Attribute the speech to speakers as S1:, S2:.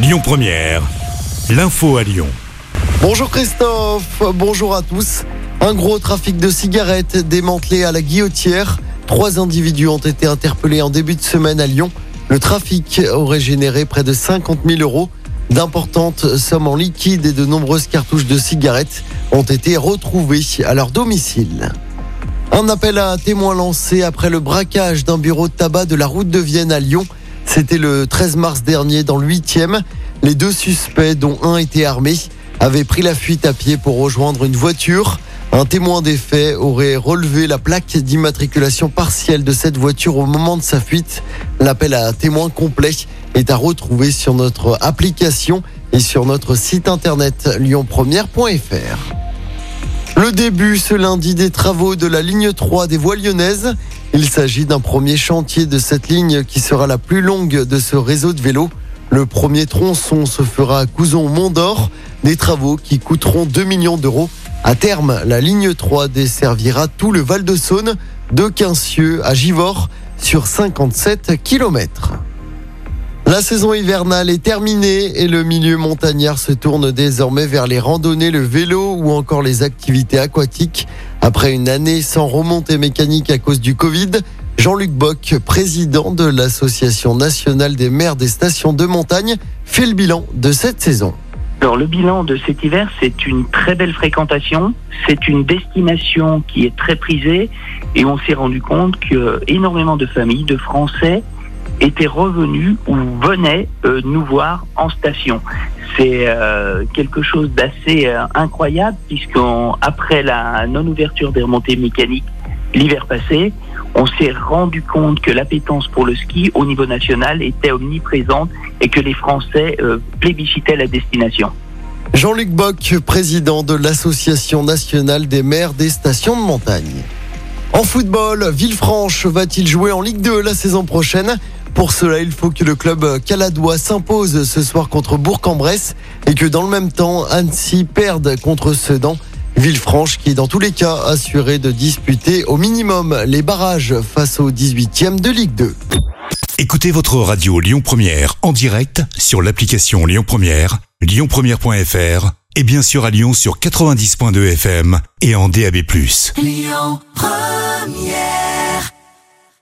S1: Lyon Première, l'info à Lyon.
S2: Bonjour Christophe, bonjour à tous. Un gros trafic de cigarettes démantelé à la guillotière. Trois individus ont été interpellés en début de semaine à Lyon. Le trafic aurait généré près de 50 000 euros. D'importantes sommes en liquide et de nombreuses cartouches de cigarettes ont été retrouvées à leur domicile. Un appel à témoins lancé après le braquage d'un bureau de tabac de la route de Vienne à Lyon. C'était le 13 mars dernier dans le 8e. Les deux suspects, dont un était armé, avaient pris la fuite à pied pour rejoindre une voiture. Un témoin des faits aurait relevé la plaque d'immatriculation partielle de cette voiture au moment de sa fuite. L'appel à témoins complet est à retrouver sur notre application et sur notre site internet lyonpremière.fr. Le début ce lundi des travaux de la ligne 3 des voies lyonnaises. Il s'agit d'un premier chantier de cette ligne qui sera la plus longue de ce réseau de vélos. Le premier tronçon se fera à Couzon-Mont-d'Or. Des travaux qui coûteront 2 millions d'euros. À terme, la ligne 3 desservira tout le Val-de-Saône, de Quincieux à Givors, sur 57 kilomètres. La saison hivernale est terminée et le milieu montagnard se tourne désormais vers les randonnées, le vélo ou encore les activités aquatiques. Après une année sans remontée mécanique à cause du Covid, Jean-Luc Bock, président de l'Association nationale des maires des stations de montagne, fait le bilan de cette saison.
S3: Alors le bilan de cet hiver, c'est une très belle fréquentation, c'est une destination qui est très prisée et on s'est rendu compte que énormément de familles, de Français étaient revenus ou venaient euh, nous voir en station. C'est euh, quelque chose d'assez euh, incroyable puisqu'après la non-ouverture des remontées mécaniques l'hiver passé, on s'est rendu compte que l'appétence pour le ski au niveau national était omniprésente et que les Français plébiscitaient la destination.
S2: Jean-Luc Bock, président de l'Association nationale des maires des stations de montagne. En football, Villefranche va-t-il jouer en Ligue 2 la saison prochaine? Pour cela, il faut que le club caladois s'impose ce soir contre Bourg-en-Bresse et que dans le même temps, Annecy perde contre Sedan. Villefranche qui est dans tous les cas assuré de disputer au minimum les barrages face au 18e de Ligue 2.
S1: Écoutez votre radio Lyon Première en direct sur l'application Lyon Première, lyonpremière.fr et bien sûr à Lyon sur 90.2 FM et en DAB+. Lyon Première